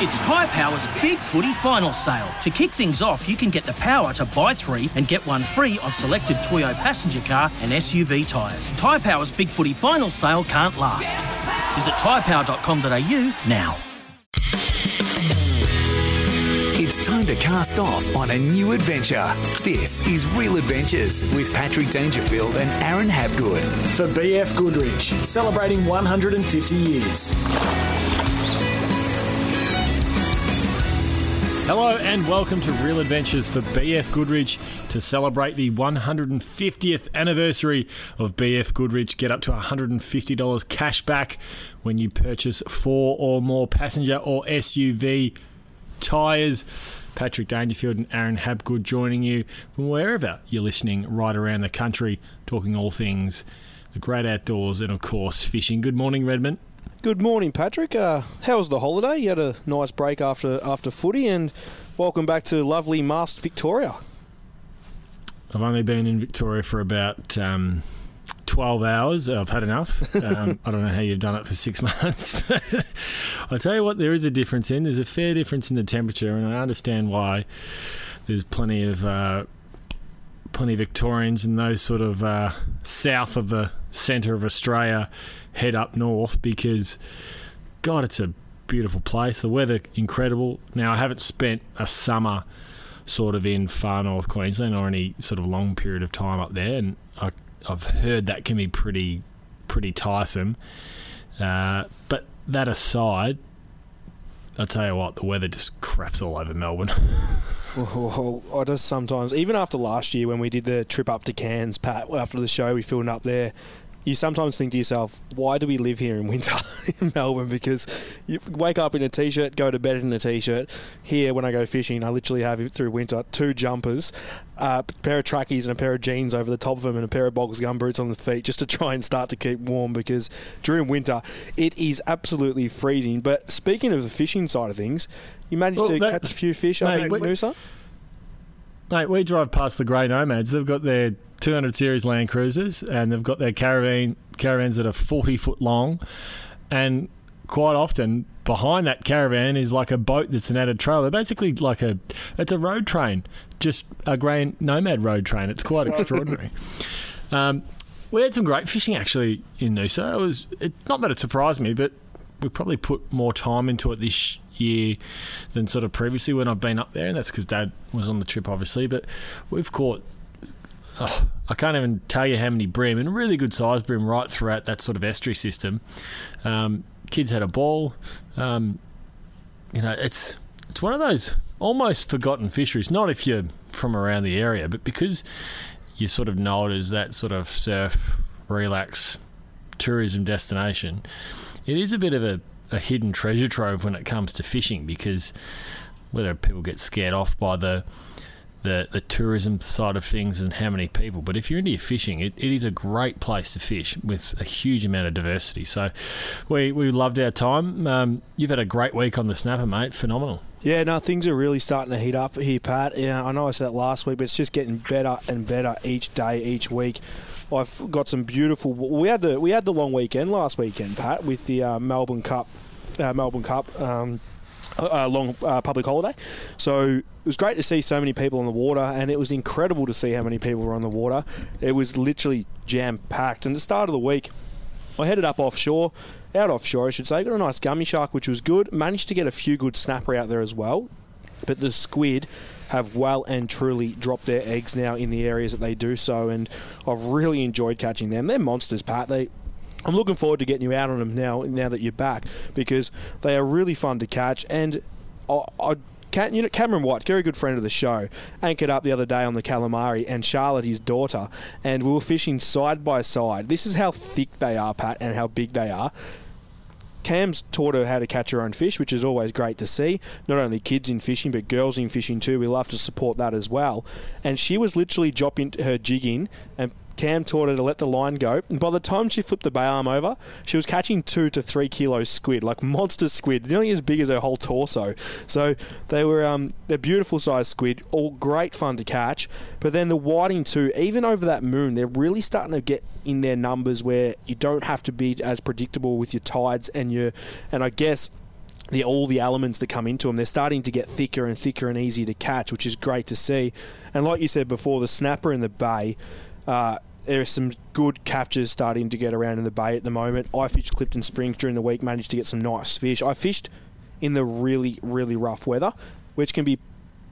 It's Tyre Power's Big Footy Final Sale. To kick things off, you can get the power to buy three and get one free on selected Toyo passenger car and SUV tyres. Tyre Power's Big Footy Final Sale can't last. Visit tyrepower.com.au now. It's time to cast off on a new adventure. This is Real Adventures with Patrick Dangerfield and Aaron Habgood. For BF Goodrich, celebrating 150 years. Hello and welcome to Real Adventures for BF Goodrich to celebrate the 150th anniversary of BF Goodrich. Get up to $150 cash back when you purchase four or more passenger or SUV tyres. Patrick Dangerfield and Aaron Habgood joining you from wherever you're listening right around the country, talking all things the great outdoors and, of course, fishing. Good morning, Redmond. Good morning, Patrick. Uh, how was the holiday? You had a nice break after after footy, and welcome back to lovely masked Victoria. I've only been in Victoria for about um, 12 hours. I've had enough. Um, I don't know how you've done it for six months. But I'll tell you what, there is a difference in. There's a fair difference in the temperature, and I understand why there's plenty of. Uh, plenty of Victorians and those sort of uh, south of the centre of Australia head up north because, God, it's a beautiful place. The weather incredible. Now I haven't spent a summer sort of in far north Queensland or any sort of long period of time up there, and I, have heard that can be pretty pretty tiresome. Uh, but that aside, I tell you what, the weather just craps all over Melbourne. I just sometimes, even after last year when we did the trip up to Cairns, Pat, after the show, we filmed up there you sometimes think to yourself, why do we live here in winter in Melbourne? Because you wake up in a t-shirt, go to bed in a t-shirt. Here, when I go fishing, I literally have through winter two jumpers, uh, a pair of trackies, and a pair of jeans over the top of them, and a pair of bogs gum boots on the feet, just to try and start to keep warm. Because during winter, it is absolutely freezing. But speaking of the fishing side of things, you managed well, to that, catch a few fish mate, up in Noosa. Mate, we drive past the Grey Nomads. They've got their 200 series Land Cruisers, and they've got their caravan caravans that are 40 foot long, and quite often behind that caravan is like a boat that's an added trailer. Basically, like a it's a road train, just a Grey Nomad road train. It's quite extraordinary. Um, we had some great fishing actually in Noosa. It was it, not that it surprised me, but we probably put more time into it this year than sort of previously when I've been up there, and that's because Dad was on the trip, obviously. But we've caught oh, I can't even tell you how many bream and really good size bream right throughout that sort of estuary system. Um, kids had a ball. Um, you know, it's it's one of those almost forgotten fisheries. Not if you're from around the area, but because you sort of know it as that sort of surf, relax, tourism destination. It is a bit of a, a hidden treasure trove when it comes to fishing because whether people get scared off by the the, the tourism side of things and how many people. But if you're into your fishing, it, it is a great place to fish with a huge amount of diversity. So we, we loved our time. Um, you've had a great week on the snapper, mate. Phenomenal. Yeah, no, things are really starting to heat up here, Pat. Yeah, I know I said that last week, but it's just getting better and better each day, each week. I've got some beautiful. We had the we had the long weekend last weekend, Pat, with the uh, Melbourne Cup, uh, Melbourne Cup. Um, a long uh, public holiday. So it was great to see so many people on the water, and it was incredible to see how many people were on the water. It was literally jam packed. And the start of the week, I headed up offshore, out offshore, I should say. Got a nice gummy shark, which was good. Managed to get a few good snapper out there as well. But the squid have well and truly dropped their eggs now in the areas that they do so, and I've really enjoyed catching them. They're monsters, Pat. They I'm looking forward to getting you out on them now. Now that you're back, because they are really fun to catch. And I, I you know, Cameron White, very good friend of the show, anchored up the other day on the calamari, and Charlotte, his daughter, and we were fishing side by side. This is how thick they are, Pat, and how big they are. Cam's taught her how to catch her own fish, which is always great to see. Not only kids in fishing, but girls in fishing too. We love to support that as well. And she was literally dropping her jig in and Cam taught her to let the line go. And by the time she flipped the bail arm over, she was catching two to three kilo squid, like monster squid, nearly as big as her whole torso. So they were um, they're beautiful sized squid, all great fun to catch. But then the whiting too, even over that moon, they're really starting to get in their numbers where you don't have to be as predictable with your tides and your and I guess the all the elements that come into them. They're starting to get thicker and thicker and easier to catch, which is great to see. And like you said before, the snapper in the bay. Uh, there are some good captures starting to get around in the bay at the moment. I fished Clifton Springs during the week, managed to get some nice fish. I fished in the really, really rough weather, which can be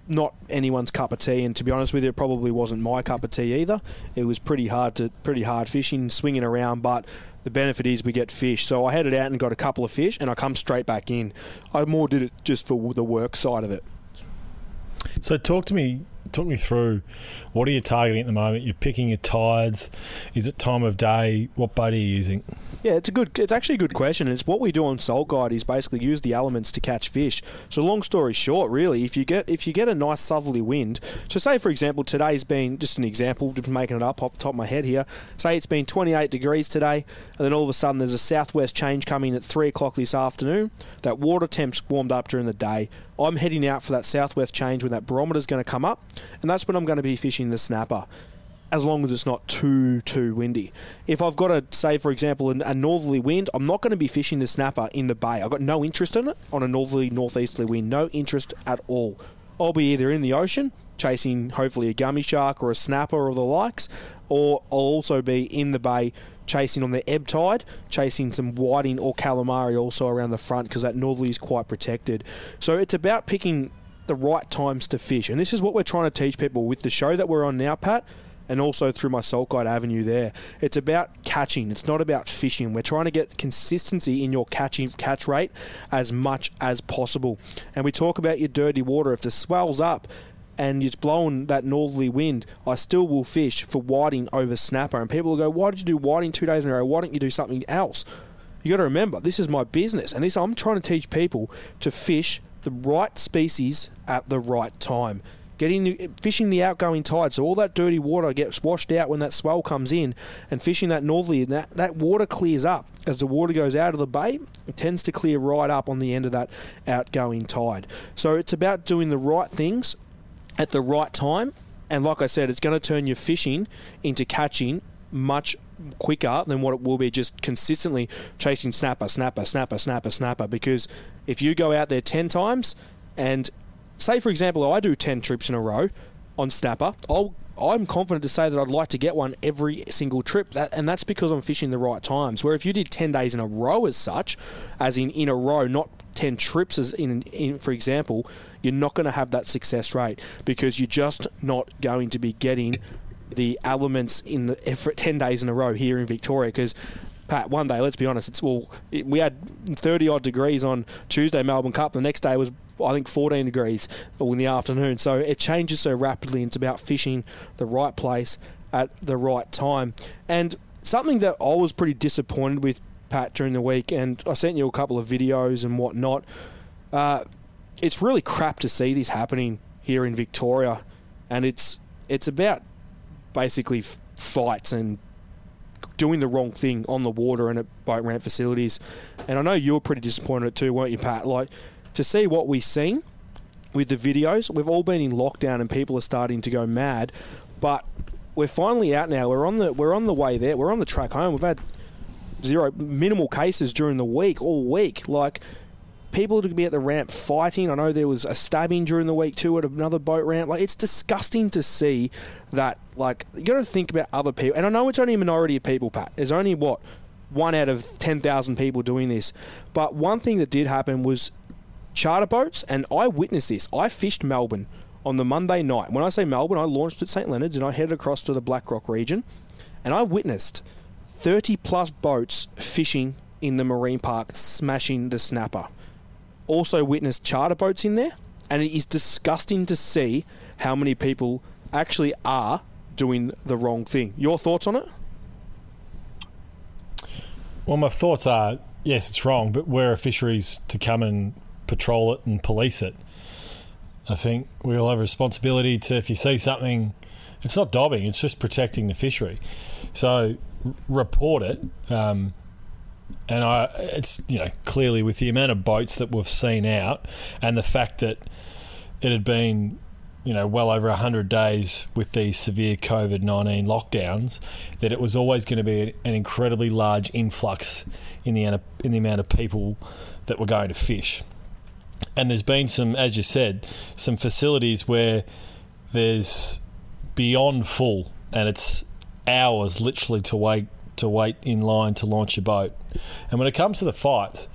not anyone's cup of tea. And to be honest with you, it probably wasn't my cup of tea either. It was pretty hard to pretty hard fishing, swinging around, but the benefit is we get fish. So I headed out and got a couple of fish, and I come straight back in. I more did it just for the work side of it. So talk to me talk me through what are you targeting at the moment? You're picking your tides. Is it time of day? What bait are you using? Yeah, it's a good. It's actually a good question. It's what we do on Salt Guide is basically use the elements to catch fish. So long story short, really, if you get if you get a nice southerly wind, so say for example today's been just an example, just making it up off the top of my head here. Say it's been 28 degrees today, and then all of a sudden there's a southwest change coming at three o'clock this afternoon. That water temp's warmed up during the day. I'm heading out for that southwest change when that barometer's going to come up, and that's when I'm going to be fishing the snapper as long as it's not too too windy. If I've got a say for example a northerly wind, I'm not going to be fishing the snapper in the bay. I've got no interest in it on a northerly northeasterly wind, no interest at all. I'll be either in the ocean chasing hopefully a gummy shark or a snapper or the likes, or I'll also be in the bay chasing on the ebb tide, chasing some whiting or calamari also around the front because that northerly is quite protected. So it's about picking the right times to fish, and this is what we're trying to teach people with the show that we're on now, Pat and also through my Salt Guide Avenue there. It's about catching. It's not about fishing. We're trying to get consistency in your catching catch rate as much as possible. And we talk about your dirty water. If the swell's up and it's blowing that northerly wind, I still will fish for whiting over snapper. And people will go, "Why did you do whiting two days in a row? Why don't you do something else?" You got to remember, this is my business, and this I'm trying to teach people to fish the right species at the right time getting fishing the outgoing tide, so all that dirty water gets washed out when that swell comes in, and fishing that northerly, and that, that water clears up as the water goes out of the bay. It tends to clear right up on the end of that outgoing tide. So it's about doing the right things at the right time, and like I said, it's going to turn your fishing into catching much quicker than what it will be just consistently chasing snapper, snapper, snapper, snapper, snapper. Because if you go out there 10 times and say for example, I do ten trips in a row on snapper. I'll I'm confident to say that I'd like to get one every single trip, that, and that's because I'm fishing the right times. Where if you did 10 days in a row as such, as in in a row, not 10 trips as in, in for example, you're not going to have that success rate because you're just not going to be getting the elements in the eh, for 10 days in a row here in Victoria because Pat, one day, let's be honest, it's well, it, we had 30 odd degrees on Tuesday, Melbourne Cup. The next day was I think 14 degrees in the afternoon. So it changes so rapidly, and it's about fishing the right place at the right time. And something that I was pretty disappointed with, Pat, during the week, and I sent you a couple of videos and whatnot. Uh, it's really crap to see this happening here in Victoria, and it's it's about basically f- fights and doing the wrong thing on the water and at boat ramp facilities. And I know you were pretty disappointed too, weren't you, Pat? Like to see what we've seen with the videos, we've all been in lockdown and people are starting to go mad, but we're finally out now. We're on the we're on the way there. We're on the track home. We've had zero minimal cases during the week, all week. Like people to be at the ramp fighting. I know there was a stabbing during the week too at another boat ramp. Like it's disgusting to see that. Like you got to think about other people. And I know it's only a minority of people, Pat. There's only what one out of ten thousand people doing this. But one thing that did happen was charter boats, and I witnessed this. I fished Melbourne on the Monday night. When I say Melbourne, I launched at St Leonard's and I headed across to the Blackrock region, and I witnessed 30 plus boats fishing in the marine park, smashing the snapper. Also witnessed charter boats in there, and it is disgusting to see how many people actually are doing the wrong thing. Your thoughts on it? Well, my thoughts are yes, it's wrong, but where are fisheries to come and patrol it and police it? I think we all have a responsibility to, if you see something, it's not dobbing, it's just protecting the fishery. So report it. Um, and I, it's you know clearly with the amount of boats that we've seen out, and the fact that it had been you know well over hundred days with these severe COVID nineteen lockdowns, that it was always going to be an incredibly large influx in the in the amount of people that were going to fish. And there's been some, as you said, some facilities where there's beyond full, and it's hours literally to wait to wait in line to launch your boat. And when it comes to the fights,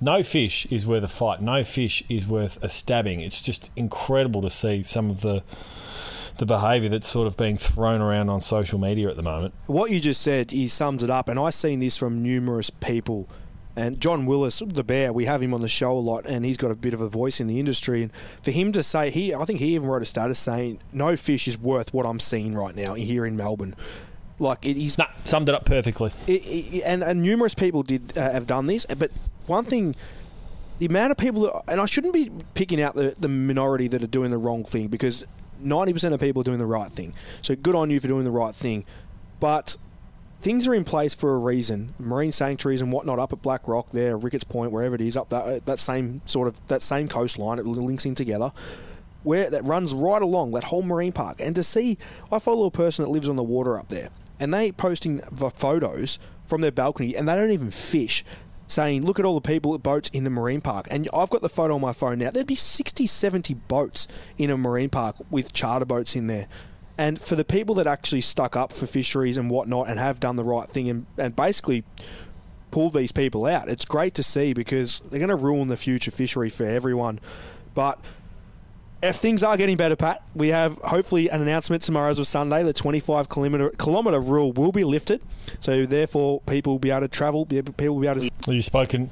no fish is worth a fight. No fish is worth a stabbing. It's just incredible to see some of the the behaviour that's sort of being thrown around on social media at the moment. What you just said, he sums it up, and I've seen this from numerous people. And John Willis, the bear, we have him on the show a lot, and he's got a bit of a voice in the industry. And for him to say, he, I think he even wrote a status saying, "No fish is worth what I'm seeing right now here in Melbourne." Like it is. Nah, summed it up perfectly. It, it, and, and numerous people did uh, have done this, but one thing, the amount of people, that, and I shouldn't be picking out the, the minority that are doing the wrong thing because ninety percent of people are doing the right thing. So good on you for doing the right thing, but things are in place for a reason. Marine sanctuaries and whatnot up at Black Rock, there, Ricketts Point, wherever it is, up that that same sort of that same coastline, it links in together. Where that runs right along that whole marine park, and to see, I follow a person that lives on the water up there, and they posting the photos from their balcony, and they don't even fish saying, look at all the people at boats in the marine park. And I've got the photo on my phone now. There'd be 60, 70 boats in a marine park with charter boats in there. And for the people that actually stuck up for fisheries and whatnot and have done the right thing and, and basically pulled these people out, it's great to see because they're going to ruin the future fishery for everyone. But if things are getting better, Pat, we have hopefully an announcement tomorrow as of Sunday. The 25 kilometre kilometre rule will be lifted, so therefore people will be able to travel. People will be able to. Have you spoken?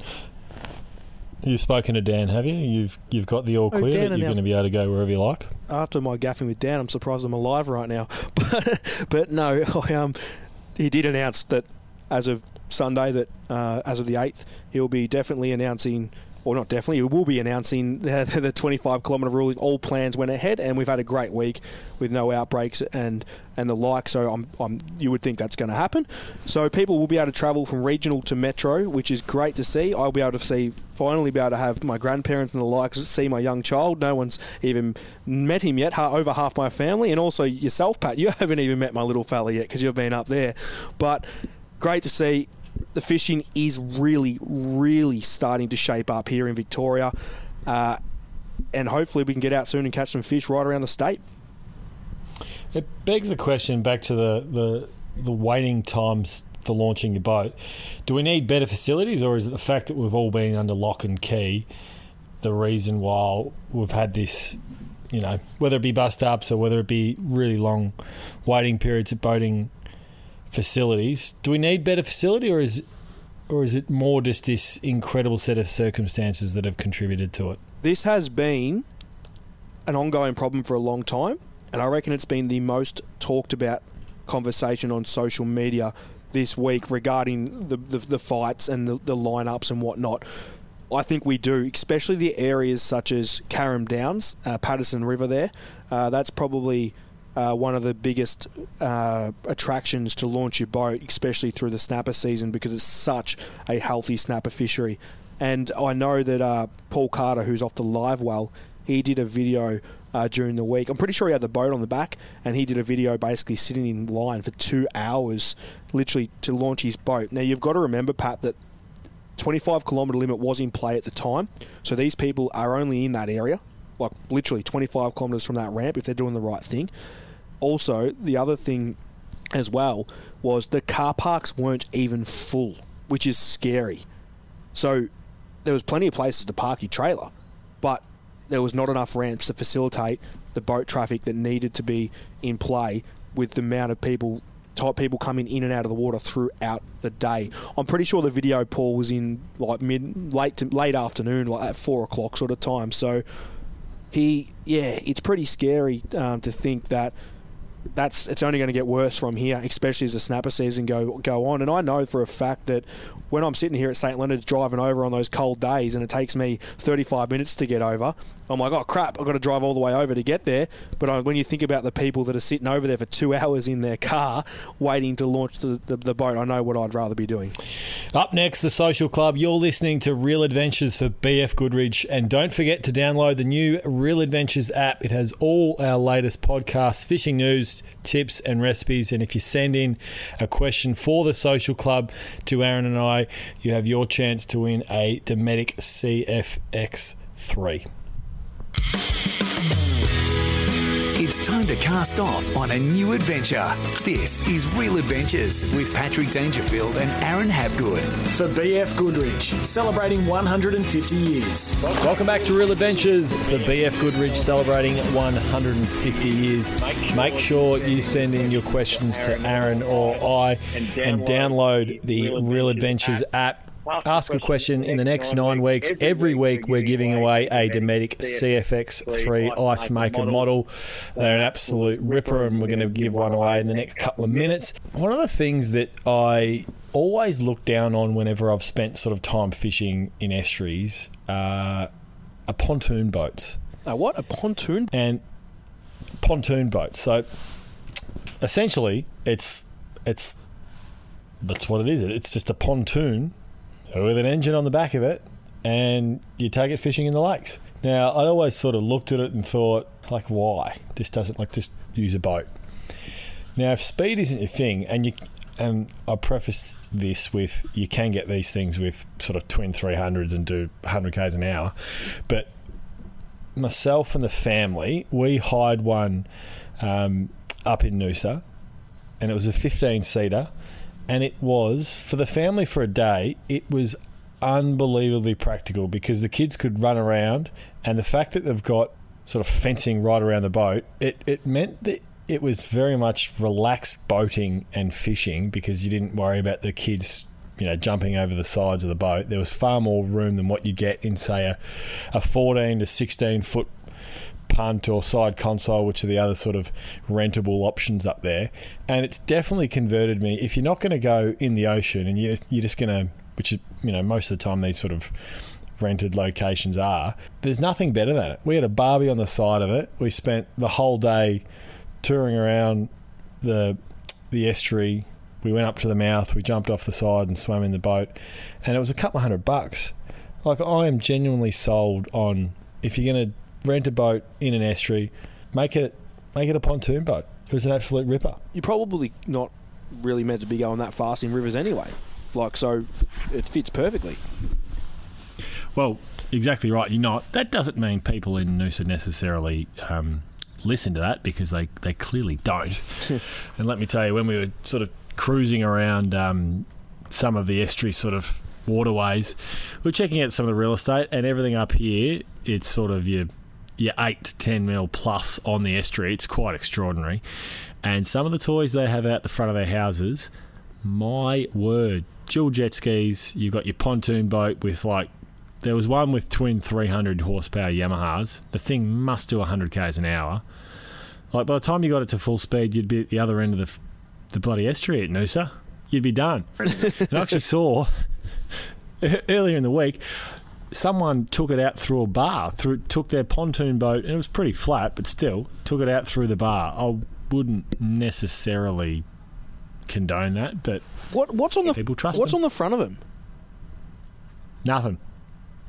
You've spoken to Dan, have you? You've you've got the all Oh, clear that you're going to be able to go wherever you like. After my gaffing with Dan, I'm surprised I'm alive right now. But, but no, I, um, he did announce that as of Sunday, that uh, as of the 8th, he'll be definitely announcing or not definitely, we will be announcing the, the 25 kilometre rule. All plans went ahead, and we've had a great week with no outbreaks and and the like. So I'm, I'm you would think that's going to happen. So people will be able to travel from regional to metro, which is great to see. I'll be able to see finally be able to have my grandparents and the likes see my young child. No one's even met him yet. Over half my family, and also yourself, Pat. You haven't even met my little fella yet because you've been up there. But great to see the fishing is really, really starting to shape up here in Victoria. Uh, and hopefully we can get out soon and catch some fish right around the state. It begs the question back to the, the the waiting times for launching your boat. Do we need better facilities, or is it the fact that we've all been under lock and key the reason why we've had this? You know, whether it be bust ups or whether it be really long waiting periods at boating facilities. Do we need better facility, or is or is it more just this incredible set of circumstances that have contributed to it? This has been an ongoing problem for a long time, and I reckon it's been the most talked about conversation on social media this week regarding the, the, the fights and the, the lineups and whatnot. I think we do, especially the areas such as Carrum Downs, uh, Patterson River there. Uh, that's probably uh, one of the biggest uh, attractions to launch your boat, especially through the snapper season, because it's such a healthy snapper fishery. And I know that uh, Paul Carter, who's off the live well, he did a video uh, during the week. I'm pretty sure he had the boat on the back, and he did a video basically sitting in line for two hours, literally to launch his boat. Now you've got to remember, Pat, that 25 kilometre limit was in play at the time, so these people are only in that area, like literally 25 kilometres from that ramp if they're doing the right thing. Also, the other thing as well was the car parks weren't even full, which is scary. So there was plenty of places to park your trailer, but there was not enough ramps to facilitate the boat traffic that needed to be in play with the amount of people type people coming in and out of the water throughout the day. I'm pretty sure the video Paul was in like mid late to, late afternoon, like at four o'clock sort of time. So he, yeah, it's pretty scary um, to think that that's it's only going to get worse from here, especially as the snapper season go go on. And I know for a fact that when I'm sitting here at St Leonard's driving over on those cold days, and it takes me 35 minutes to get over, I'm like, oh crap, I've got to drive all the way over to get there. But when you think about the people that are sitting over there for two hours in their car waiting to launch the, the, the boat, I know what I'd rather be doing. Up next, the Social Club. You're listening to Real Adventures for BF Goodrich. And don't forget to download the new Real Adventures app. It has all our latest podcasts, fishing news, tips, and recipes. And if you send in a question for the Social Club to Aaron and I, you have your chance to win a Dometic CFX3. It's time to cast off on a new adventure. This is Real Adventures with Patrick Dangerfield and Aaron Habgood. For BF Goodrich, celebrating 150 years. Welcome back to Real Adventures for BF Goodrich celebrating 150 years. Make sure you send in your questions to Aaron or I and download the Real Adventures app. Ask a question in the next nine weeks. Every week, we're giving away a Dometic CFX3 ice maker model. They're an absolute ripper, and we're going to give one away in the next couple of minutes. One of the things that I always look down on whenever I've spent sort of time fishing in estuaries uh, are pontoon boats Uh, what a pontoon! and pontoon boats. So essentially, it's it's that's what it is. It's just a pontoon with an engine on the back of it, and you take it fishing in the lakes. Now, I always sort of looked at it and thought, like, why? This doesn't like just use a boat. Now, if speed isn't your thing, and you and I preface this with you can get these things with sort of twin 300s and do 100 k's an hour, but myself and the family, we hired one um, up in Noosa, and it was a 15 seater, and it was for the family for a day. It was unbelievably practical because the kids could run around, and the fact that they've got sort of fencing right around the boat, it, it meant that it was very much relaxed boating and fishing because you didn't worry about the kids you know jumping over the sides of the boat there was far more room than what you get in say a, a 14 to 16 foot punt or side console which are the other sort of rentable options up there and it's definitely converted me if you're not going to go in the ocean and you're, you're just going to which is you know most of the time these sort of rented locations are there's nothing better than it we had a barbie on the side of it we spent the whole day touring around the the estuary. We went up to the mouth. We jumped off the side and swam in the boat, and it was a couple of hundred bucks. Like I am genuinely sold on if you're going to rent a boat in an estuary, make it make it a pontoon boat. It was an absolute ripper. You're probably not really meant to be going that fast in rivers anyway. Like so, it fits perfectly. Well, exactly right. You're not. That doesn't mean people in Noosa necessarily um, listen to that because they, they clearly don't. and let me tell you, when we were sort of cruising around um, some of the estuary sort of waterways, we we're checking out some of the real estate and everything up here. It's sort of your your eight to ten mil plus on the estuary. It's quite extraordinary. And some of the toys they have out the front of their houses, my word, dual jet skis. You've got your pontoon boat with like there was one with twin 300 horsepower Yamahas. The thing must do 100 k's an hour. Like by the time you got it to full speed, you'd be at the other end of the the bloody estuary at Noosa. You'd be done. and I actually saw earlier in the week someone took it out through a bar. Through took their pontoon boat, and it was pretty flat, but still took it out through the bar. I wouldn't necessarily condone that, but What what's on the People trust what's them. on the front of him? nothing.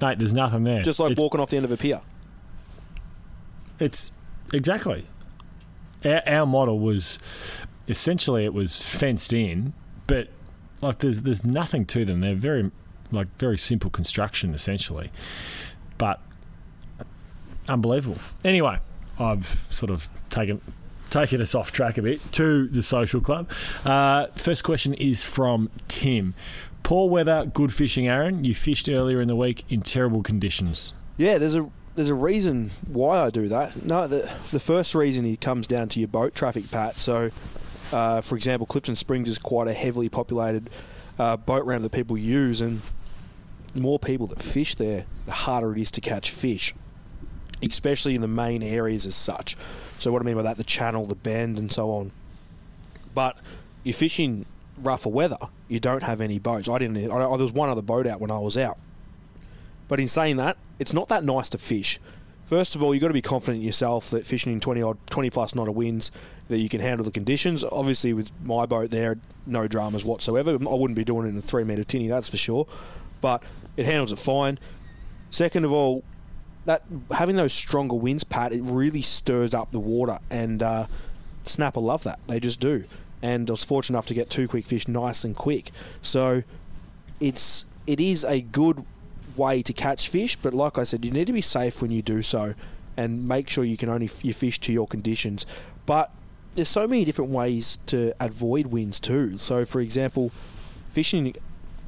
Mate, there's nothing there. Just like It's- walking off the end of a pier. It's exactly. Our, our model was essentially it was fenced in, but like there's there's nothing to them. They're very like very simple construction essentially, but unbelievable. Anyway, I've sort of taken taken us off track a bit to the social club. Uh, first question is from Tim. Poor weather, good fishing, Aaron. You fished earlier in the week in terrible conditions. Yeah, there's a there's a reason why I do that. No, the the first reason it comes down to your boat traffic, Pat. So, uh, for example, Clifton Springs is quite a heavily populated uh, boat ramp that people use, and more people that fish there, the harder it is to catch fish. especially in the main areas as such. So what I mean by that, the channel, the bend, and so on. But you're fishing rougher weather, you don't have any boats. I didn't. I, there was one other boat out when I was out. But in saying that, it's not that nice to fish. First of all, you've got to be confident in yourself that fishing in 20 odd, 20 plus knot of winds, that you can handle the conditions. Obviously, with my boat there, no dramas whatsoever. I wouldn't be doing it in a three metre tinny, that's for sure. But it handles it fine. Second of all, that having those stronger winds, Pat, it really stirs up the water, and uh, snapper love that. They just do. And I was fortunate enough to get two quick fish nice and quick. So it's it is a good way to catch fish, but like I said, you need to be safe when you do so, and make sure you can only f- you fish to your conditions. But there's so many different ways to avoid winds too. So, for example, fishing,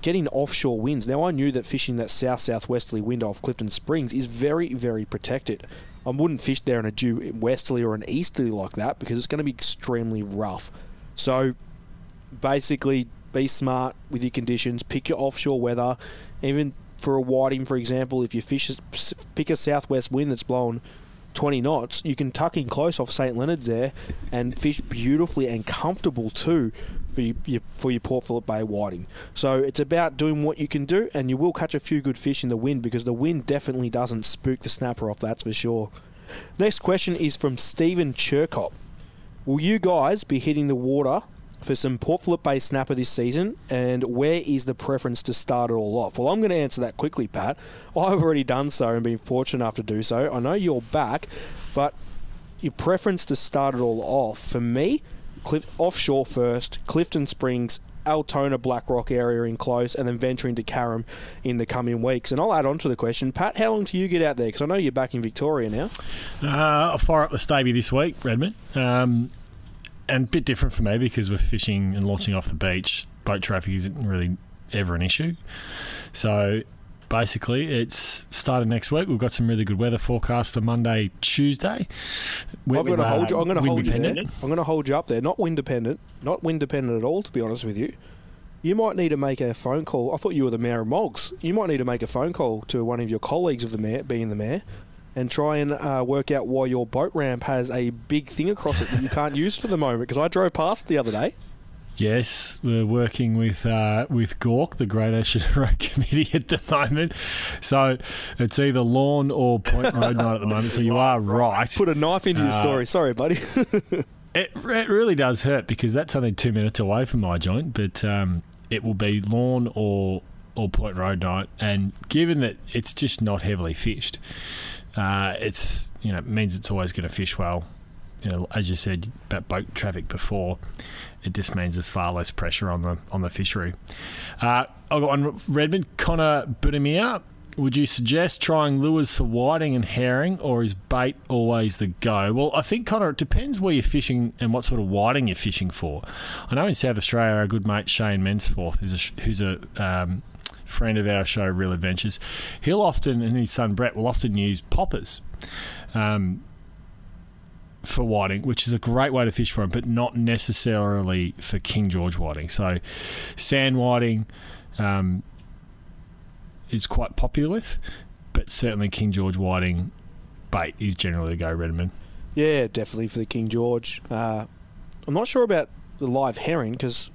getting offshore winds. Now, I knew that fishing that south southwesterly wind off Clifton Springs is very very protected. I wouldn't fish there in a due westerly or an easterly like that because it's going to be extremely rough. So, basically, be smart with your conditions. Pick your offshore weather. Even for a whiting, for example, if you fish, pick a southwest wind that's blowing 20 knots, you can tuck in close off St Leonard's there and fish beautifully and comfortable too for your, for your Port Phillip Bay whiting. So it's about doing what you can do, and you will catch a few good fish in the wind because the wind definitely doesn't spook the snapper off. That's for sure. Next question is from Stephen Chirkop. Will you guys be hitting the water for some Port Phillip Bay snapper this season, and where is the preference to start it all off? Well, I'm going to answer that quickly, Pat. I've already done so and been fortunate enough to do so. I know you're back, but your preference to start it all off for me, Clif- offshore first, Clifton Springs, Altona Blackrock area in close, and then venturing to Carrum in the coming weeks. And I'll add on to the question, Pat, how long do you get out there? Because I know you're back in Victoria now. Uh, I'll fire up the Staby this week, Redmond. Um, and a bit different for me because we're fishing and launching off the beach. Boat traffic isn't really ever an issue. So basically, it's started next week. We've got some really good weather forecast for Monday, Tuesday. I'm going to hold you. I'm going to hold you there. I'm going to hold you up there. Not wind dependent. Not wind dependent at all. To be honest with you, you might need to make a phone call. I thought you were the mayor of Moggs. You might need to make a phone call to one of your colleagues of the mayor, being the mayor, and try and uh, work out why your boat ramp has a big thing across it that you can't use for the moment. Because I drove past the other day. Yes, we're working with uh, with Gork, the Great Ocean Road Committee, at the moment. So it's either Lorne or Point Road night at the moment. So you are right. Put a knife into your uh, story. Sorry, buddy. it, it really does hurt because that's only two minutes away from my joint, but um, it will be Lorne or or Point Roadknight. And given that it's just not heavily fished, uh, it's you know means it's always going to fish well. You know, as you said about boat traffic before, it just means there's far less pressure on the on the fishery. Uh, I've got one Redmond Connor Budimir. Would you suggest trying lures for whiting and herring, or is bait always the go? Well, I think Connor, it depends where you're fishing and what sort of whiting you're fishing for. I know in South Australia, our good mate Shane Mensforth, who's a, who's a um, friend of our show, Real Adventures, he'll often, and his son Brett will often use poppers. Um, for whiting, which is a great way to fish for them, but not necessarily for King George whiting. So, sand whiting um, is quite popular with, but certainly King George whiting bait is generally the go, Redmond. Yeah, definitely for the King George. Uh, I'm not sure about the live herring because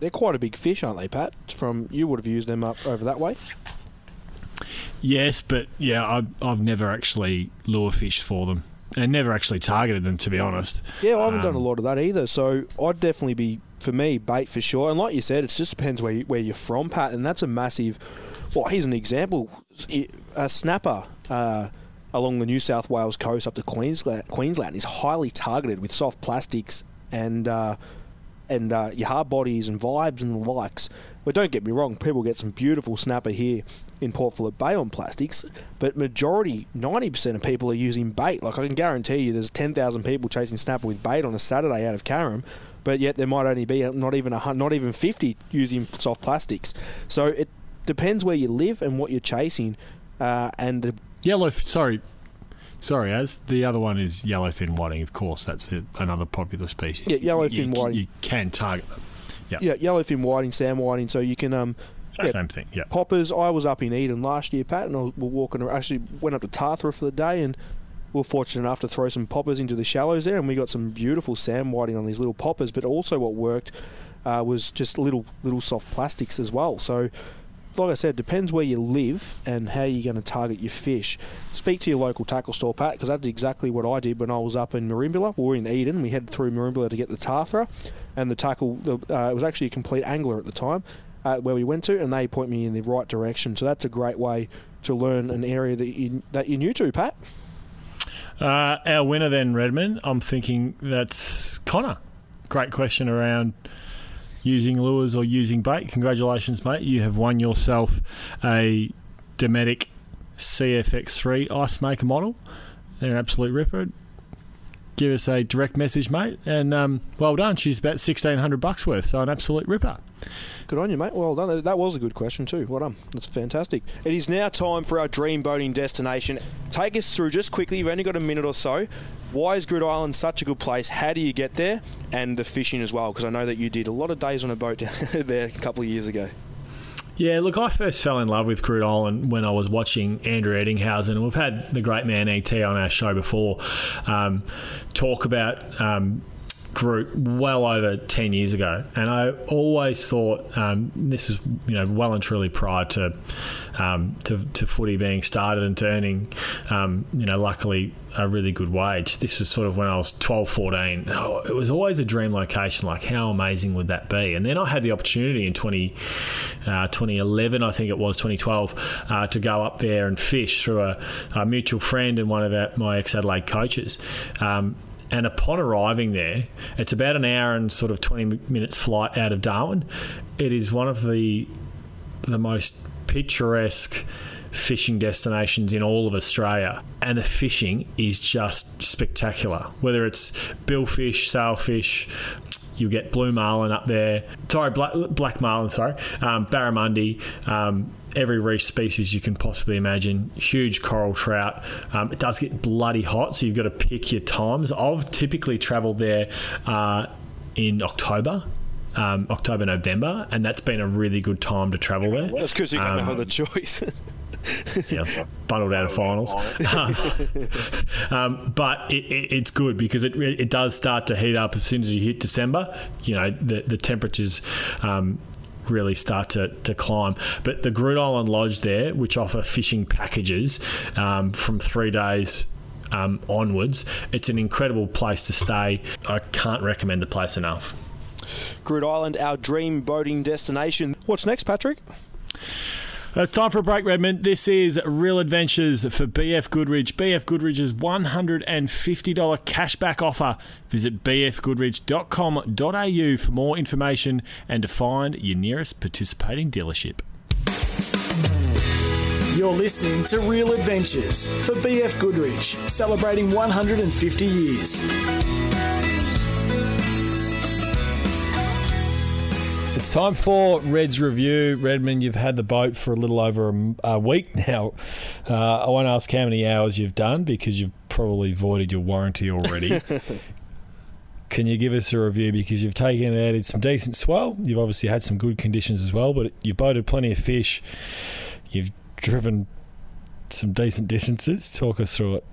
they're quite a big fish, aren't they, Pat? From you would have used them up over that way. Yes, but yeah, I've, I've never actually lure fished for them and never actually targeted them, to be honest. Yeah, I haven't um, done a um, lot of that either. So I'd definitely be for me bait for sure. And like you said, it just depends where you, where you're from, Pat. And that's a massive. Well, here's an example: a snapper. Uh, along the New South Wales coast up to Queensland, Queensland is highly targeted with soft plastics and uh, and uh, your hard bodies and vibes and the likes. But don't get me wrong, people get some beautiful snapper here in Port Phillip Bay on plastics, but majority, 90% of people are using bait. Like I can guarantee you there's 10,000 people chasing snapper with bait on a Saturday out of Carrum, but yet there might only be not even a, not even 50 using soft plastics. So it depends where you live and what you're chasing. Uh, and the yellow, sorry, Sorry, as the other one is yellowfin whiting. Of course, that's another popular species. Yeah, yellowfin whiting. You can target them. Yep. Yeah, yellowfin whiting, sand whiting. So you can um, yeah, same thing. Yeah. Poppers. I was up in Eden last year, Pat, and I was walking. Actually, went up to Tathra for the day, and we were fortunate enough to throw some poppers into the shallows there, and we got some beautiful sand whiting on these little poppers. But also, what worked uh, was just little little soft plastics as well. So, like I said, depends where you live and how you're going to target your fish. Speak to your local tackle store, Pat, because that's exactly what I did when I was up in Merimbula. We were in Eden. We headed through Merimbula to get the Tathra, and the tackle the, uh, it was actually a complete angler at the time. Uh, where we went to, and they point me in the right direction. So that's a great way to learn an area that you that you're new to, Pat. Uh, our winner then, Redmond. I'm thinking that's Connor. Great question around using lures or using bait. Congratulations, mate. You have won yourself a Dometic CFX3 ice maker model. They're an absolute ripper. Give us a direct message, mate, and um, well done. She's about sixteen hundred bucks worth, so an absolute ripper. Good on you, mate. Well done. That was a good question too. Well done. That's fantastic. It is now time for our dream boating destination. Take us through just quickly. You've only got a minute or so. Why is Groote Eylandt such a good place? How do you get there? And the fishing as well, because I know that you did a lot of days on a boat there a couple of years ago. Yeah, look, I first fell in love with Groote Eylandt when I was watching Andrew Ettingshausen. and we've had the great man ET on our show before um, talk about um, group well over 10 years ago. And I always thought um, this is, you know, well and truly prior to, um, to, to, footy being started and to earning, um, you know, luckily a really good wage. This was sort of when I was 12, 14. Oh, it was always a dream location. Like, how amazing would that be? And then I had the opportunity in 20, uh, 2011, I think it was, 2012, uh, to go up there and fish through a, a mutual friend and one of my ex Adelaide coaches. Um, and upon arriving there, it's about an hour and sort of 20 minutes flight out of Darwin. It is one of the the most picturesque fishing destinations in all of Australia, and the fishing is just spectacular. Whether it's billfish, sailfish, you get blue marlin up there. Sorry, black, black marlin. Sorry, um, barramundi. Um, every reef species you can possibly imagine. Huge coral trout. Um, it does get bloody hot, so you've got to pick your times. I've typically travelled there uh, in October. Um, October, November, and that's been a really good time to travel there. That's because you've got um, no other choice. yeah, bundled out of finals. um, but it, it, it's good because it, it does start to heat up as soon as you hit December. You know, the, the temperatures um, really start to, to climb. But the Groote Eylandt Lodge there, which offer fishing packages um, from three days um, onwards, it's an incredible place to stay. I can't recommend the place enough. Groote Eylandt, our dream boating destination. What's next, Patrick? It's time for a break, Redmond. This is Real Adventures for BF Goodrich. BF Goodrich's $150 cashback offer. Visit bfgoodrich.com.au for more information and to find your nearest participating dealership. You're listening to Real Adventures for BF Goodrich, celebrating 150 years. It's time for Red's review. Redmond, you've had the boat for a little over a, a week now. Uh, I won't ask how many hours you've done because you've probably voided your warranty already. Can you give us a review because you've taken and added some decent swell? You've obviously had some good conditions as well, but you've boated plenty of fish. You've driven some decent distances. Talk us through it.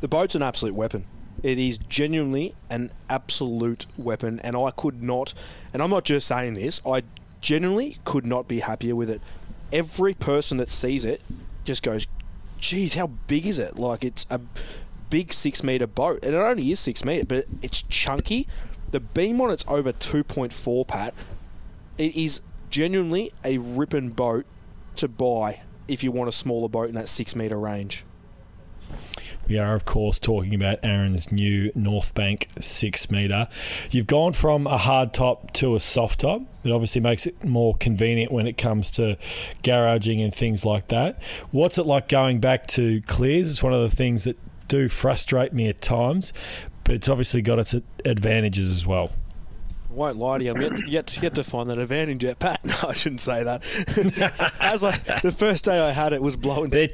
The boat's an absolute weapon. It is genuinely an absolute weapon, and I could not, and I'm not just saying this, I genuinely could not be happier with it. Every person that sees it just goes, geez, how big is it? Like, it's a big six metre boat, and it only is six metre, but it's chunky. The beam on it's over 2.4, Pat. It is genuinely a ripping boat to buy if you want a smaller boat in that six metre range. We are, of course, talking about Aaron's new North Bank six metre. You've gone from a hard top to a soft top. It obviously makes it more convenient when it comes to garaging and things like that. What's it like going back to clears? It's one of the things that do frustrate me at times, but it's obviously got its advantages as well won't lie to you, I'm yet, yet, yet to find that advantage yet, Pat. No, I shouldn't say that. As I, the first day I had it was blowing. They're,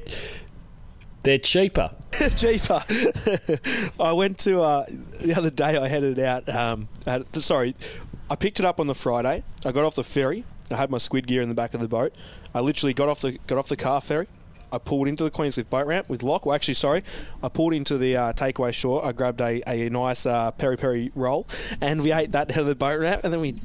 they're cheaper. cheaper. I went to uh, the other day. I headed out. Um, had, sorry, I picked it up on the Friday. I got off the ferry. I had my squid gear in the back of the boat. I literally got off the got off the car ferry. I pulled into the Queenscliff boat ramp with Lock. Well, actually, sorry, I pulled into the uh, takeaway shore. I grabbed a, a nice uh, peri peri roll, and we ate that down the boat ramp, and then we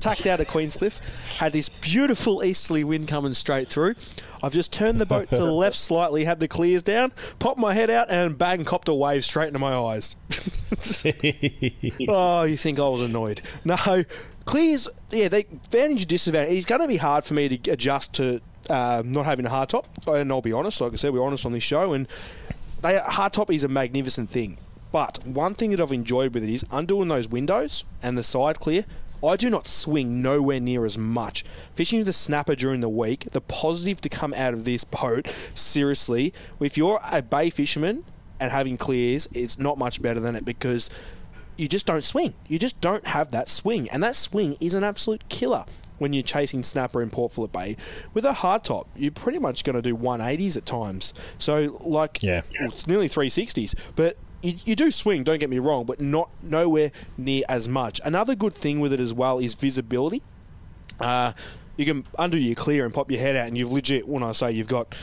tacked out of Queenscliff. Had this beautiful easterly wind coming straight through. I've just turned the boat to the left slightly, had the clears down, popped my head out, and bang, copped a wave straight into my eyes. oh, you think I was annoyed? No, clears. Yeah, they advantage disadvantage. It's going to be hard for me to adjust to uh, not having a hard top, and I'll be honest. Like I said, we're honest on this show, and they hard top is a magnificent thing. But one thing that I've enjoyed with it is undoing those windows and the side clear. I do not swing nowhere near as much. Fishing with a snapper during the week, the positive to come out of this boat, seriously, if you're a bay fisherman and having clears, it's not much better than it because you just don't swing. You just don't have that swing. And that swing is an absolute killer when you're chasing snapper in Port Phillip Bay. With a hard top, you're pretty much going to do 180s at times. So, like, Yeah. well, it's nearly 360s. But you, you do swing, don't get me wrong, but not nowhere near as much. Another good thing with it as well is visibility. Uh, you can undo your clear and pop your head out, and you've legit, when I say you've got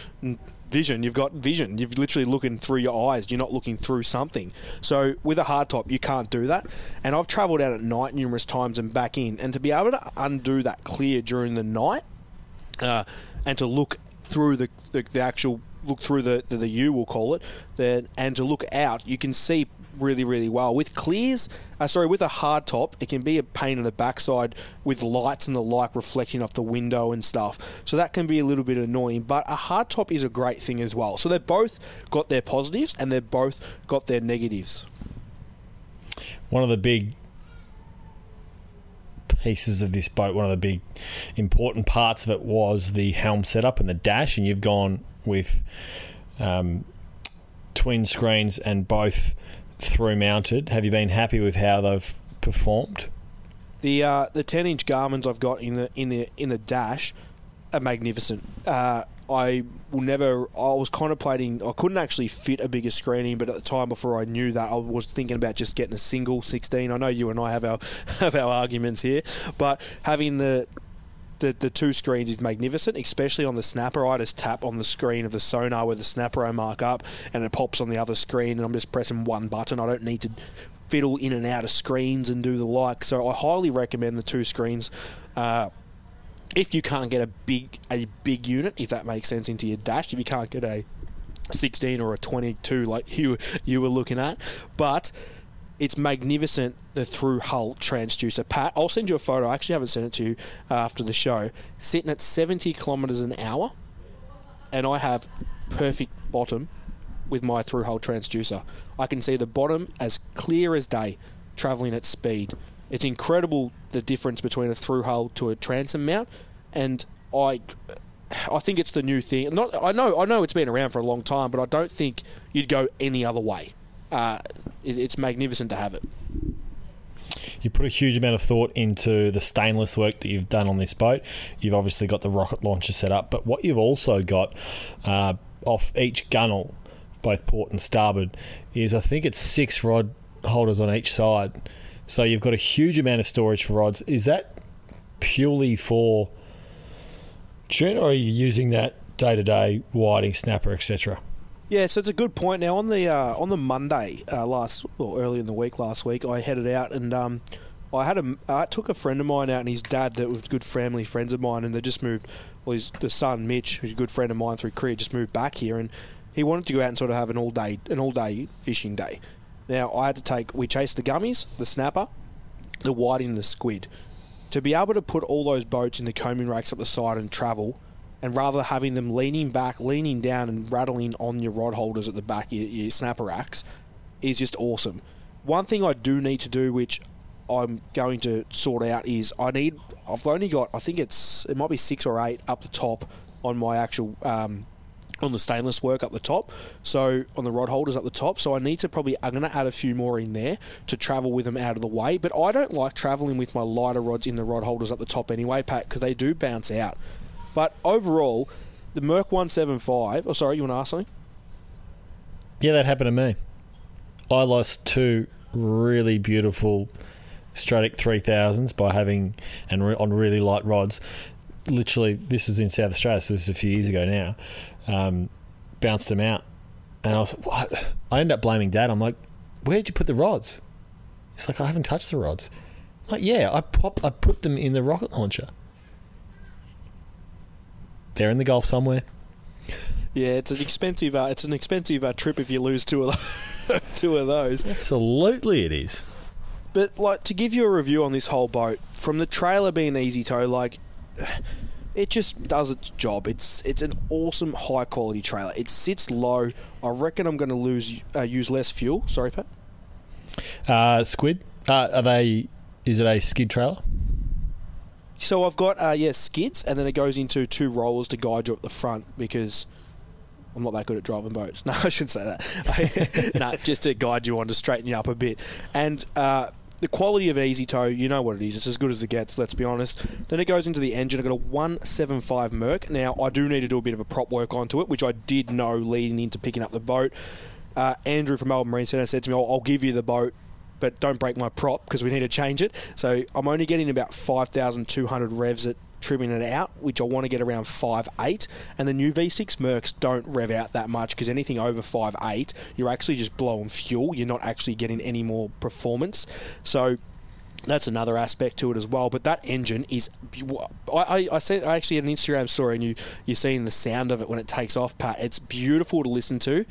vision, you've got vision. You're literally looking through your eyes. You're not looking through something. So with a hardtop, you can't do that. And I've travelled out at night numerous times and back in, and to be able to undo that clear during the night, uh, and to look through the, the, the actual look through the, the the U we'll call it, then and to look out, you can see really really well with clears. Uh, sorry, with a hard top, it can be a pain in the backside with lights and the light reflecting off the window and stuff. So that can be a little bit annoying. But a hard top is a great thing as well. So they've both got their positives and they've both got their negatives. one of the big pieces of this boat, one of the big important parts of it was the helm setup and the dash, and you've gone with um, twin screens and both through mounted. Have you been happy with how they've performed? The uh, the ten inch Garmin's I've got in the in the in the dash are magnificent. Uh, I will never. I was contemplating. I couldn't actually fit a bigger screen in, but at the time before I knew that, I was thinking about just getting a single 16. I know you and I have our have our arguments here, but having the the, the two screens is magnificent, especially on the snapper. I just tap on the screen of the sonar with the snapper I mark up, and it pops on the other screen, and I'm just pressing one button. I don't need to fiddle in and out of screens and do the like. So I highly recommend the two screens. Uh, if you can't get a big a big unit, if that makes sense, into your dash, if you can't get a 16 or a 22 like you you were looking at, but it's magnificent the through hull transducer. Pat, I'll send you a photo. I actually haven't sent it to you uh, after the show. Sitting at 70 kilometres an hour, and I have perfect bottom with my through hull transducer. I can see the bottom as clear as day, travelling at speed. It's incredible the difference between a through hull to a transom mount, and I, I think it's the new thing. Not, I know, I know it's been around for a long time, but I don't think you'd go any other way. Uh, it, it's magnificent to have it. You put a huge amount of thought into the stainless work that you've done on this boat. You've obviously got the rocket launcher set up, but what you've also got uh, off each gunnel, both port and starboard, is I think it's six rod holders on each side. So you've got a huge amount of storage for rods. Is that purely for tuna, or are you using that day to day whiting, snapper, etc.? Yeah, so it's a good point. Now on the uh, on the Monday uh, last or early in the week last week, I headed out and um, I had a I took a friend of mine out and his dad that was good family friends of mine, and they just moved. Well, his the son Mitch, who's a good friend of mine through career, just moved back here, and he wanted to go out and sort of have an all day an all day fishing day. Now I had to take we chased the gummies, the snapper, the whiting, the squid. To be able to put all those boats in the coaming racks up the side and travel, and rather having them leaning back, leaning down, and rattling on your rod holders at the back your, your snapper racks is just awesome. One thing I do need to do, which I'm going to sort out, is I need. I've only got. I think it's. It might be six or eight up the top on my actual. Um, on the stainless work up the top, so on the rod holders up the top. So I need to probably I'm going to add a few more in there to travel with them out of the way. But I don't like traveling with my lighter rods in the rod holders up the top anyway, Pat, because they do bounce out. But overall, the Merc 175. Oh, sorry, you want to ask something? Yeah, that happened to me. I lost two really beautiful Stradic 3000s by having, and re- on really light rods. Literally, this was in South Australia, so this is a few years ago now. Um, bounced them out. And I was like, what? I ended up blaming Dad. I'm like, where did you put the rods? He's like, I haven't touched the rods. I'm like, yeah, I pop, I put them in the rocket launcher. They're in the Gulf somewhere. Yeah, it's an expensive. Uh, it's an expensive uh, trip if you lose two of two of those. Absolutely, it is. But like to give you a review on this whole boat, from the trailer being easy tow, like it just does its job. It's it's an awesome high quality trailer. It sits low. I reckon I'm going to lose uh, use less fuel. Sorry, Pat. Uh, squid. Uh, are they? Is it a skid trailer? So I've got uh, yeah skids, and then it goes into two rollers to guide you up the front because I'm not that good at driving boats. No, I shouldn't say that. no, just to guide you on to straighten you up a bit. And uh, the quality of Easy Tow, you know what it is. It's as good as it gets, let's be honest. Then it goes into the engine. I've got a 175 Merc. Now, I do need to do a bit of a prop work onto it, which I did know leading into picking up the boat. Uh, Andrew from Melbourne Marine Centre said to me, I'll, I'll give you the boat but don't break my prop because we need to change it. So I'm only getting about 5,200 revs at trimming it out, which I want to get around 5.8. And the new V6 Mercs don't rev out that much because anything over 5.8, you're actually just blowing fuel. You're not actually getting any more performance. So that's another aspect to it as well. But that engine is, I, I, I actually had an Instagram story, and you you're seeing the sound of it when it takes off, Pat. It's beautiful to listen to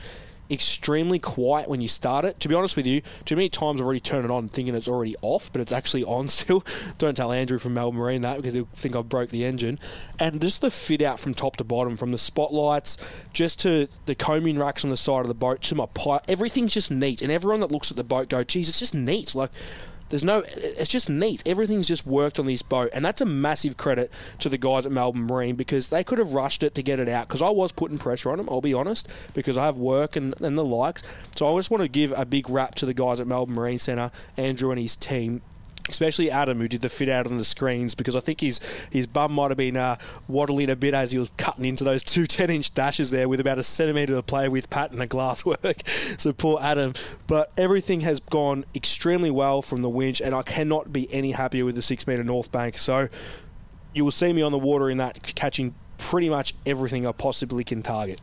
extremely quiet when you start it. To be honest with you, too many times I've already turned it on thinking it's already off, but it's actually on still. Don't tell Andrew from Melbourne Marine that because he'll think I broke the engine. And just the fit out from top to bottom, from the spotlights just to the coaming racks on the side of the boat to my pipe, everything's just neat. And everyone that looks at the boat go, geez, it's just neat. Like, there's no, it's just neat. Everything's just worked on this boat, and that's a massive credit to the guys at Melbourne Marine because they could have rushed it to get it out. Because I was putting pressure on them, I'll be honest, because I have work and, and the likes. So I just want to give a big rap to the guys at Melbourne Marine Centre, Andrew and his team especially Adam, who did the fit out on the screens, because I think his his bum might have been uh, waddling a bit as he was cutting into those two 10 inch dashes there with about a centimetre to play with Pat and the glass work. so poor Adam. But everything has gone extremely well from the winch, and I cannot be any happier with the 6 metre North Bank. So you will see me on the water in that, catching pretty much everything I possibly can target.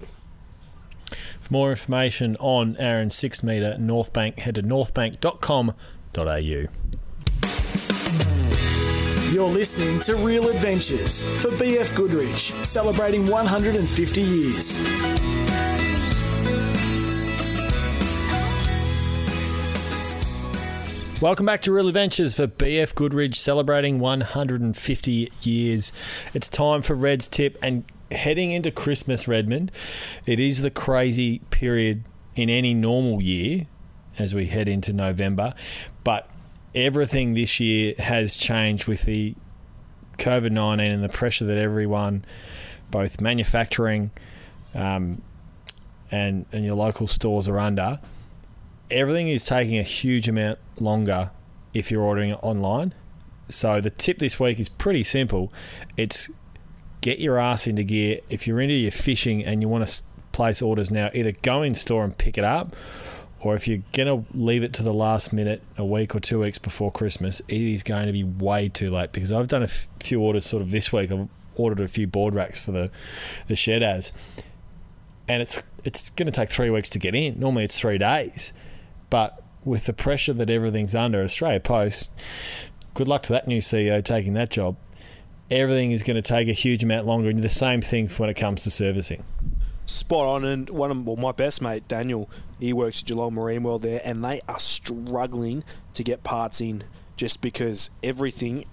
For more information on Aaron's 6 metre North Bank, head to northbank.com.au. You're listening to Real Adventures for BF Goodrich, celebrating 150 years. Welcome back to Real Adventures for BF Goodrich, celebrating 150 years. It's time for Red's tip, and heading into Christmas, Redmond, it is the crazy period in any normal year as we head into November, but everything this year has changed with the COVID 19 and the pressure that everyone, both manufacturing um, and, and your local stores, are under. Everything is taking a huge amount longer if you're ordering it online. So the tip this week is pretty simple. It's get your ass into gear. If you're into your fishing and you want to place orders now, either go in store and pick it up or if you're going to leave it to the last minute, a week or two weeks before Christmas, it is going to be way too late because I've done a f- few orders sort of this week. I've ordered a few board racks for the, the shed as, and it's it's going to take three weeks to get in. Normally it's three days, but with the pressure that everything's under, Australia Post, good luck to that new CEO taking that job. Everything is going to take a huge amount longer, and the same thing when it comes to servicing spot on. And one of well, my best mate Daniel, he works at Geelong Marine World there, and they are struggling to get parts in just because everything.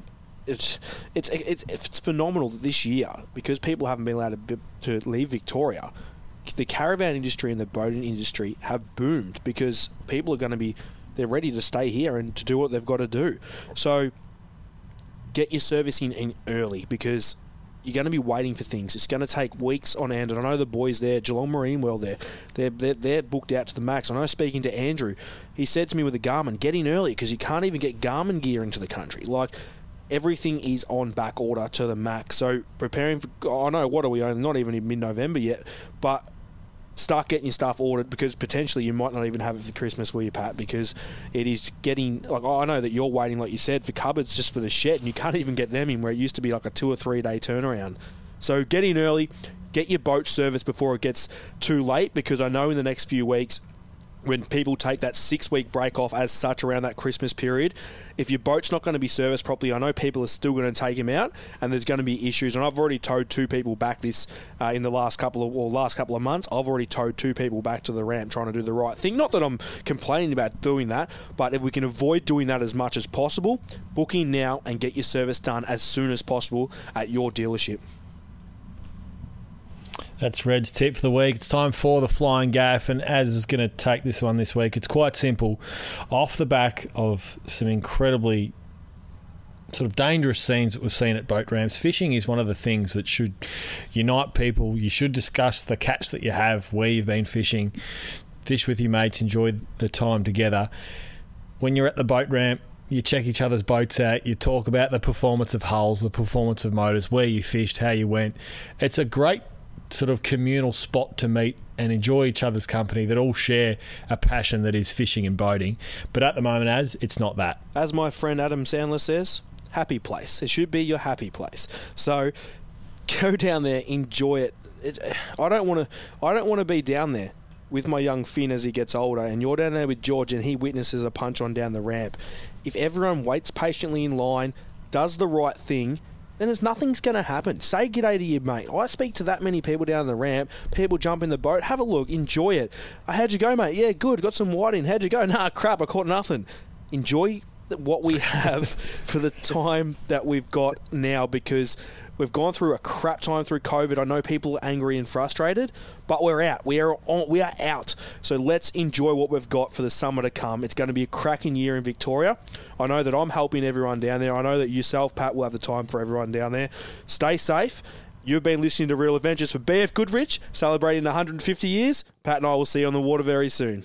It's, it's it's it's phenomenal this year because people haven't been allowed to, to leave Victoria. The caravan industry and the boating industry have boomed because people are going to be they're ready to stay here and to do what they've got to do. So get your servicing in early because you're going to be waiting for things. It's going to take weeks on end. And I know the boys there, Geelong Marine World, there, they're, they're, they're booked out to the max. I know speaking to Andrew, he said to me with the Garmin, get in early because you can't even get Garmin gear into the country. Like, everything is on back order to the max. So preparing for, I know, what are we on? Not even in mid November yet, but start getting your stuff ordered because potentially you might not even have it for Christmas, will you, Pat? Because it is getting like I know that you're waiting, like you said, for cupboards just for the shed, and you can't even get them in where it used to be like a two or three day turnaround. So get in early, get your boat serviced before it gets too late because I know in the next few weeks when people take that six week break off as such around that Christmas period, if your boat's not going to be serviced properly, I know people are still going to take him out, and there's going to be issues. And I've already towed two people back this uh, in the last couple of or last couple of months. I've already towed two people back to the ramp trying to do the right thing. Not that I'm complaining about doing that, but if we can avoid doing that as much as possible, booking now and get your service done as soon as possible at your dealership. That's Red's tip for the week. It's time for the flying gaff, and Az is going to take this one this week. It's quite simple. Off the back of some incredibly sort of dangerous scenes that we've seen at boat ramps, fishing is one of the things that should unite people. You should discuss the catch that you have, where you've been fishing, fish with your mates, enjoy the time together. When you're at the boat ramp, you check each other's boats out, you talk about the performance of hulls, the performance of motors, where you fished, how you went. It's a great sort of communal spot to meet and enjoy each other's company that all share a passion that is fishing and boating. But at the moment, as it's not that. As my friend Adam Sandler says, happy place. It should be your happy place. So go down there, enjoy it. it I don't want to. I don't want to be down there with my young Finn as he gets older, and you're down there with George, and he witnesses a punch on down the ramp. If everyone waits patiently in line, does the right thing, then there's nothing's going to happen. Say g'day to your mate. I speak to that many people down the ramp. People jump in the boat. Have a look. Enjoy it. Uh, how'd you go, mate? Yeah, good. Got some whiting. How'd you go? Nah, crap. I caught nothing. Enjoy what we have for the time that we've got now because we've gone through a crap time through COVID. I know people are angry and frustrated, but we're out. We are on, we are out. So let's enjoy what we've got for the summer to come. It's going to be a cracking year in Victoria. I know that I'm helping everyone down there. I know that yourself, Pat, will have the time for everyone down there. Stay safe. You've been listening to Real Adventures for BF Goodrich, celebrating 150 years. Pat and I will see you on the water very soon.